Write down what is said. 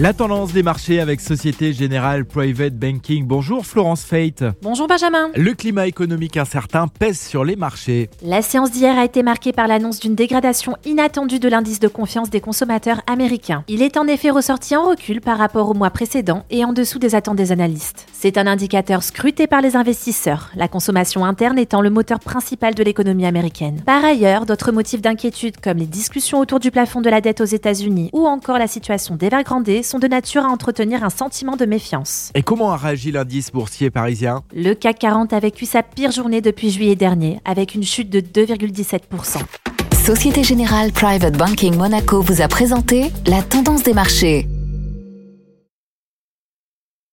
La tendance des marchés avec Société Générale Private Banking. Bonjour Florence Fate. Bonjour Benjamin. Le climat économique incertain pèse sur les marchés. La séance d'hier a été marquée par l'annonce d'une dégradation inattendue de l'indice de confiance des consommateurs américains. Il est en effet ressorti en recul par rapport au mois précédent et en dessous des attentes des analystes. C'est un indicateur scruté par les investisseurs, la consommation interne étant le moteur principal de l'économie américaine. Par ailleurs, d'autres motifs d'inquiétude comme les discussions autour du plafond de la dette aux États-Unis ou encore la situation d'Evergrande sont de nature à entretenir un sentiment de méfiance. Et comment a réagi l'indice boursier parisien Le CAC 40 a vécu sa pire journée depuis juillet dernier, avec une chute de 2,17%. Société Générale Private Banking Monaco vous a présenté la tendance des marchés.